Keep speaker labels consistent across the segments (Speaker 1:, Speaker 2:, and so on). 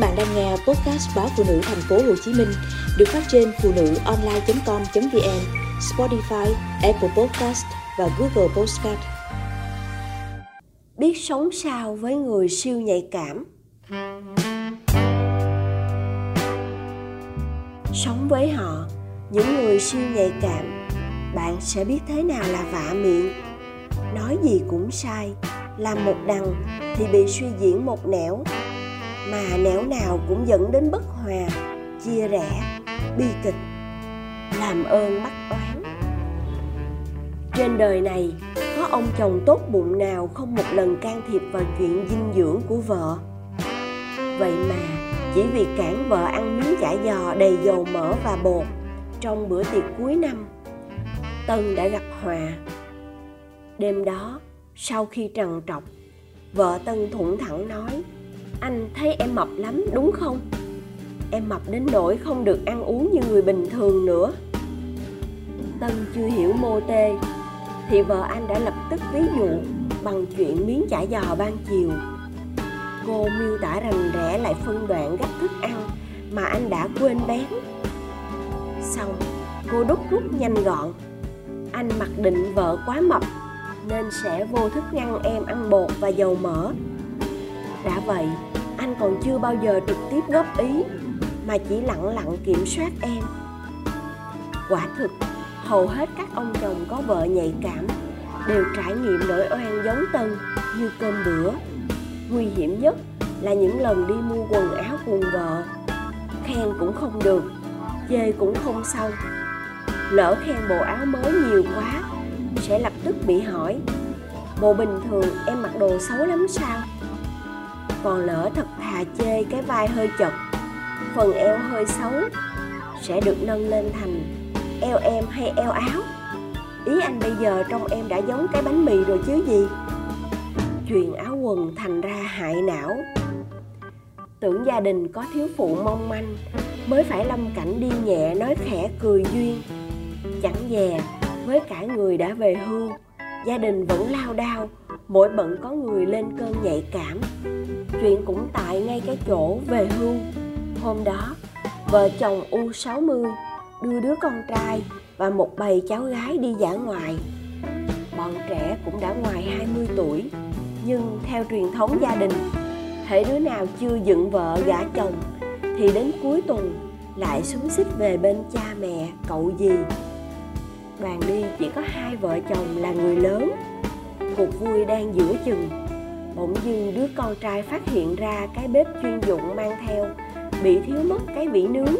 Speaker 1: bạn đang nghe podcast báo phụ nữ thành phố Hồ Chí Minh được phát trên phụ nữ online.com.vn, Spotify, Apple Podcast và Google Podcast.
Speaker 2: Biết sống sao với người siêu nhạy cảm. Sống với họ, những người siêu nhạy cảm, bạn sẽ biết thế nào là vạ miệng. Nói gì cũng sai, làm một đằng thì bị suy diễn một nẻo mà nẻo nào cũng dẫn đến bất hòa, chia rẽ, bi kịch, làm ơn bắt oán. Trên đời này, có ông chồng tốt bụng nào không một lần can thiệp vào chuyện dinh dưỡng của vợ? Vậy mà, chỉ vì cản vợ ăn miếng chả giò đầy dầu mỡ và bột, trong bữa tiệc cuối năm, tân đã gặp hòa. Đêm đó, sau khi trằn trọc, vợ tân thủng thẳng nói anh thấy em mập lắm, đúng không? Em mập đến nỗi không được ăn uống như người bình thường nữa. Tân chưa hiểu mô tê, thì vợ anh đã lập tức ví dụ bằng chuyện miếng chả giò ban chiều. Cô miêu tả rành rẽ lại phân đoạn gấp thức ăn mà anh đã quên bén. Xong, cô đúc rút nhanh gọn. Anh mặc định vợ quá mập, nên sẽ vô thức ngăn em ăn bột và dầu mỡ. Đã vậy anh còn chưa bao giờ trực tiếp góp ý, mà chỉ lặng lặng kiểm soát em. Quả thực, hầu hết các ông chồng có vợ nhạy cảm đều trải nghiệm nỗi oan giống tân như cơm bữa. Nguy hiểm nhất là những lần đi mua quần áo cùng vợ. Khen cũng không được, chê cũng không xong. Lỡ khen bộ áo mới nhiều quá, sẽ lập tức bị hỏi, bộ bình thường em mặc đồ xấu lắm sao? Còn lỡ thật thà chê cái vai hơi chật. Phần eo hơi xấu sẽ được nâng lên thành eo em hay eo áo. Ý anh bây giờ trong em đã giống cái bánh mì rồi chứ gì? Chuyện áo quần thành ra hại não. Tưởng gia đình có thiếu phụ mong manh mới phải lâm cảnh đi nhẹ nói khẽ cười duyên. Chẳng dè, với cả người đã về hưu, gia đình vẫn lao đao mỗi bận có người lên cơn nhạy cảm. Chuyện cũng tại ngay cái chỗ về hưu. Hôm đó, vợ chồng U60 đưa đứa con trai và một bầy cháu gái đi dã ngoại. Bọn trẻ cũng đã ngoài 20 tuổi, nhưng theo truyền thống gia đình, thể đứa nào chưa dựng vợ gả chồng thì đến cuối tuần lại xuống xích về bên cha mẹ, cậu gì đoàn đi chỉ có hai vợ chồng là người lớn cuộc vui đang giữa chừng. Bỗng dưng đứa con trai phát hiện ra cái bếp chuyên dụng mang theo, bị thiếu mất cái vỉ nướng.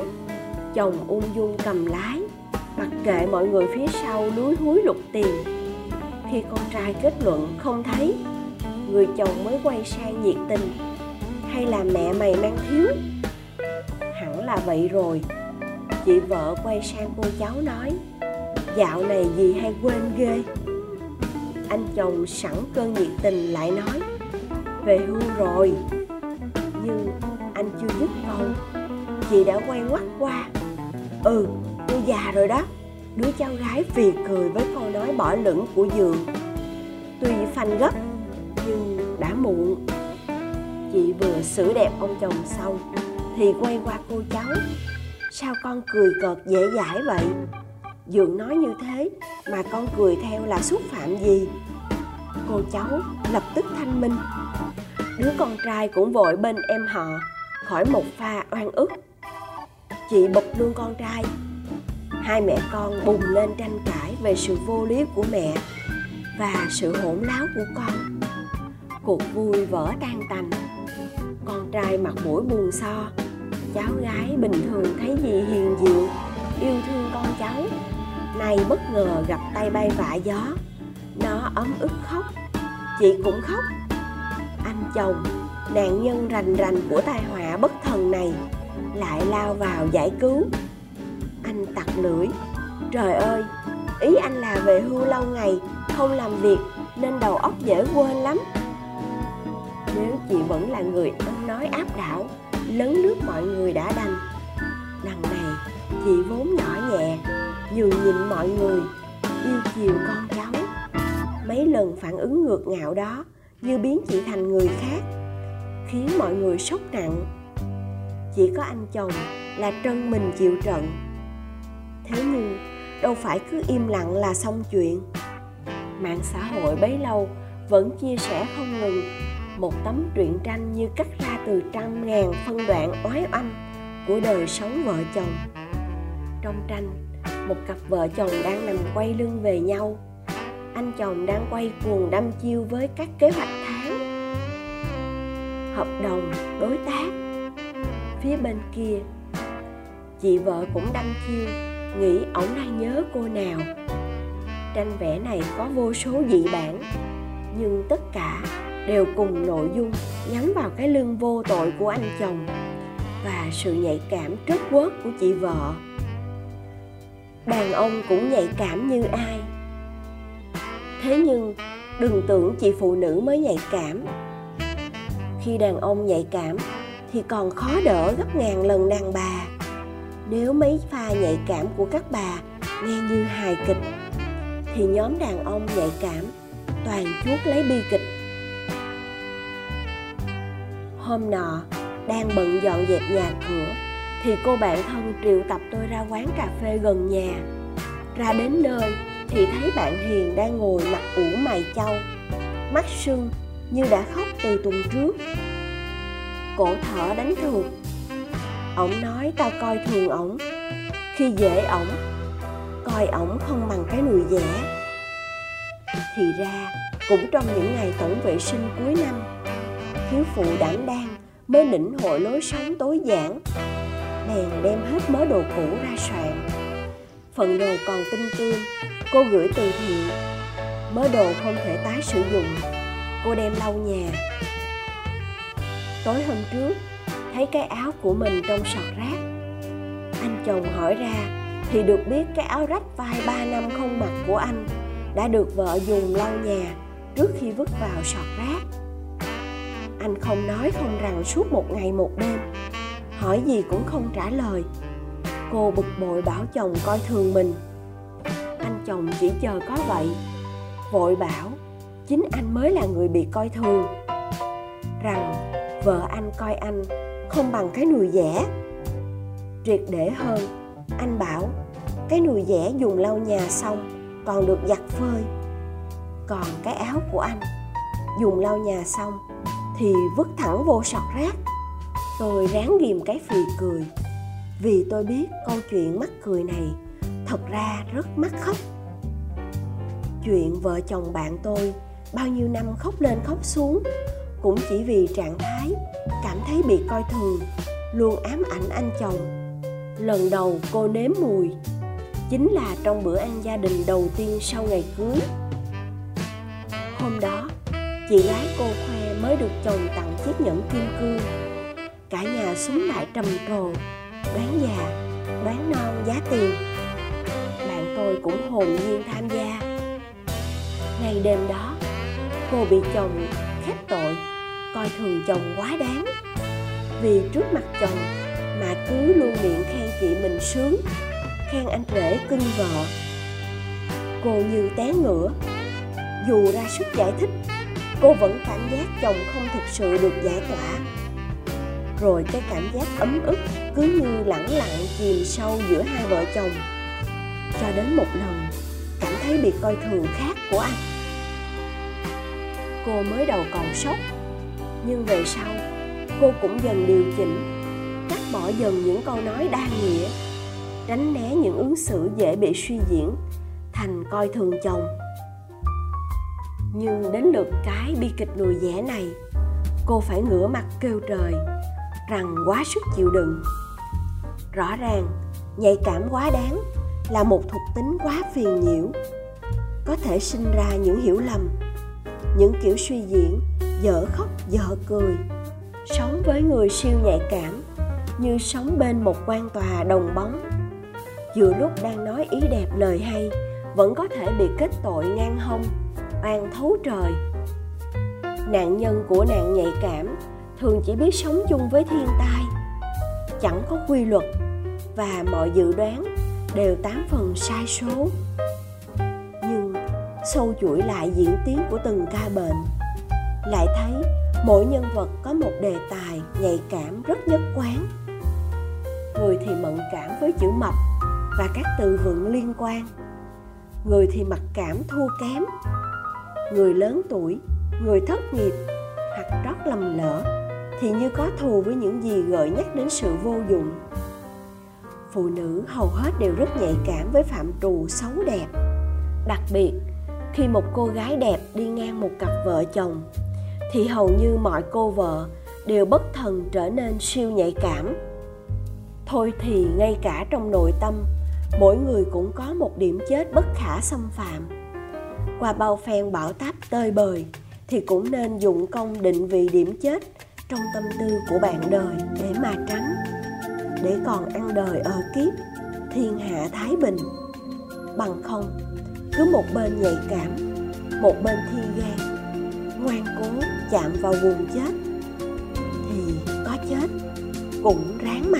Speaker 2: Chồng ung dung cầm lái, mặc kệ mọi người phía sau lúi húi lục tiền khi con trai kết luận không thấy, người chồng mới quay sang nhiệt tình. Hay là mẹ mày mang thiếu? Hẳn là vậy rồi. Chị vợ quay sang cô cháu nói, dạo này gì hay quên ghê anh chồng sẵn cơn nhiệt tình lại nói, về hưu rồi. Nhưng anh chưa dứt câu. Chị đã quay ngoắt qua. Ừ tôi già rồi đó. Đứa cháu gái phì cười với câu nói bỏ lửng của giường tuy phanh gấp, nhưng đã muộn. Chị vừa xử đẹp ông chồng xong, thì quay qua cô cháu. Sao con cười cợt dễ dãi vậy? Dượng nói như thế, mà con cười theo là xúc phạm gì? Cô cháu lập tức thanh minh. Đứa con trai cũng vội bên em họ, khỏi một pha oan ức. Chị bụp luôn con trai. Hai mẹ con bùng lên tranh cãi về sự vô lý của mẹ và sự hỗn láo của con. Cuộc vui vỡ tan tành. Con trai mặt mũi buồn so. Cháu gái bình thường thấy gì hiền diệu yêu thương con cháu nay bất ngờ gặp tay bay vạ gió. Nó ấm ức khóc. Chị cũng khóc. Anh chồng, nạn nhân rành rành của tai họa bất thần này, lại lao vào giải cứu. Anh tặc lưỡi. Trời ơi, ý anh là về hưu lâu ngày, không làm việc, nên đầu óc dễ quên lắm. Nếu chị vẫn là người ăn nói áp đảo, lấn nước mọi người đã đành. Đằng này, chị vốn nhỏ nhẹ nhường nhịn mọi người, yêu chiều con cháu. Mấy lần phản ứng ngược ngạo đó, như biến chị thành người khác, khiến mọi người sốc nặng. Chỉ có anh chồng là trân mình chịu trận. Thế nhưng, đâu phải cứ im lặng là xong chuyện. Mạng xã hội bấy lâu vẫn chia sẻ không ngừng một tấm truyện tranh như cắt ra từ trăm ngàn phân đoạn oái oăm của đời sống vợ chồng. Trong tranh một cặp vợ chồng đang nằm quay lưng về nhau. Anh chồng đang quay cuồng đăm chiêu với các kế hoạch tháng. Hợp đồng, đối tác. Phía bên kia, chị vợ cũng đăm chiêu, nghĩ ổng đang nhớ cô nào. Tranh vẽ này có vô số dị bản, nhưng tất cả đều cùng nội dung nhắm vào cái lưng vô tội của anh chồng và sự nhạy cảm trớt quớt của chị vợ đàn ông cũng nhạy cảm như ai. Thế nhưng, đừng tưởng chị phụ nữ mới nhạy cảm. Khi đàn ông nhạy cảm, thì còn khó đỡ gấp ngàn lần đàn bà. Nếu mấy pha nhạy cảm của các bà nghe như hài kịch, thì nhóm đàn ông nhạy cảm toàn chuốt lấy bi kịch. Hôm nọ, đang bận dọn dẹp nhà cửa thì cô bạn thân triệu tập tôi ra quán cà phê gần nhà. Ra đến nơi thì thấy bạn hiền đang ngồi mặt ủ mày châu mắt sưng như đã khóc từ tuần trước. Cổ thở đánh thường. Ổng nói, tao coi thường ổng. Khi dễ ổng, coi ổng không bằng cái nùi dẻ. Thì ra, cũng trong những ngày tổng vệ sinh cuối năm, thiếu phụ đảm đang mới lĩnh hội lối sống tối giản bèn đem hết mớ đồ cũ ra soạn. Phần đồ còn tinh tươm, cô gửi từ thiện. Mớ đồ không thể tái sử dụng, cô đem lau nhà. Tối hôm trước, thấy cái áo của mình trong sọt rác. Anh chồng hỏi ra, thì được biết cái áo rách vai ba năm không mặc của anh đã được vợ dùng lau nhà trước khi vứt vào sọt rác? Anh không nói không rằng suốt một ngày một đêm hỏi gì cũng không trả lời. Cô bực bội bảo chồng coi thường mình. Anh chồng chỉ chờ có vậy. Vội bảo, chính anh mới là người bị coi thường. Rằng, vợ anh coi anh không bằng cái nùi dẻ. Triệt để hơn, anh bảo, cái nùi dẻ dùng lau nhà xong, còn được giặt phơi. Còn cái áo của anh, dùng lau nhà xong thì vứt thẳng vô sọt rác tôi ráng ghim cái phì cười. Vì tôi biết câu chuyện mắc cười này thật ra rất mắc khóc. Chuyện vợ chồng bạn tôi bao nhiêu năm khóc lên khóc xuống cũng chỉ vì trạng thái cảm thấy bị coi thường, luôn ám ảnh anh chồng. Lần đầu cô nếm mùi chính là trong bữa ăn gia đình đầu tiên sau ngày cưới. Hôm đó, chị gái cô khoe mới được chồng tặng chiếc nhẫn kim cương cả súng lại trầm trồ đoán già, đoán non, giá tiền. Bạn tôi cũng hồn nhiên tham gia. Ngày đêm đó, cô bị chồng khép tội, coi thường chồng quá đáng. Vì trước mặt chồng mà cứ luôn miệng khen chị mình sướng, khen anh rể cưng vợ. Cô như té ngửa. Dù ra sức giải thích, cô vẫn cảm giác chồng không thực sự được giải tỏa rồi cái cảm giác ấm ức cứ như lẳng lặng chìm sâu giữa hai vợ chồng. Cho đến một lần, cảm thấy bị coi thường khác của anh. Cô mới đầu còn sốc, nhưng về sau, cô cũng dần điều chỉnh, cắt bỏ dần những câu nói đa nghĩa, tránh né những ứng xử dễ bị suy diễn, thành coi thường chồng. Nhưng đến lượt cái bi kịch lùi dẻ này, cô phải ngửa mặt kêu trời rằng quá sức chịu đựng. Rõ ràng, nhạy cảm quá đáng là một thuộc tính quá phiền nhiễu. Có thể sinh ra những hiểu lầm, những kiểu suy diễn, dở khóc, dở cười. Sống với người siêu nhạy cảm, như sống bên một quan tòa đồng bóng. Giữa lúc đang nói ý đẹp lời hay, vẫn có thể bị kết tội ngang hông, oan thấu trời. Nạn nhân của nạn nhạy cảm thường chỉ biết sống chung với thiên tai, chẳng có quy luật, và mọi dự đoán đều tám phần sai số. Nhưng sâu chuỗi lại diễn tiến của từng ca bệnh, lại thấy mỗi nhân vật có một đề tài nhạy cảm rất nhất quán. Người thì mẫn cảm với chữ mập và các từ vựng liên quan. Người thì mặc cảm thua kém. Người lớn tuổi, người thất nghiệp hoặc rất lầm lỡ thì như có thù với những gì gợi nhắc đến sự vô dụng. Phụ nữ hầu hết đều rất nhạy cảm với phạm trù xấu đẹp. Đặc biệt, khi một cô gái đẹp đi ngang một cặp vợ chồng, thì hầu như mọi cô vợ đều bất thần trở nên siêu nhạy cảm. Thôi thì ngay cả trong nội tâm, mỗi người cũng có một điểm chết bất khả xâm phạm. Qua bao phen bão táp tơi bời thì cũng nên dụng công định vị điểm chết trong tâm tư của bạn đời để mà tránh, để còn ăn đời ở kiếp thiên hạ thái bình. Bằng không, cứ một bên nhạy cảm, một bên thi gan, ngoan cố chạm vào vùng chết thì có chết cũng ráng mà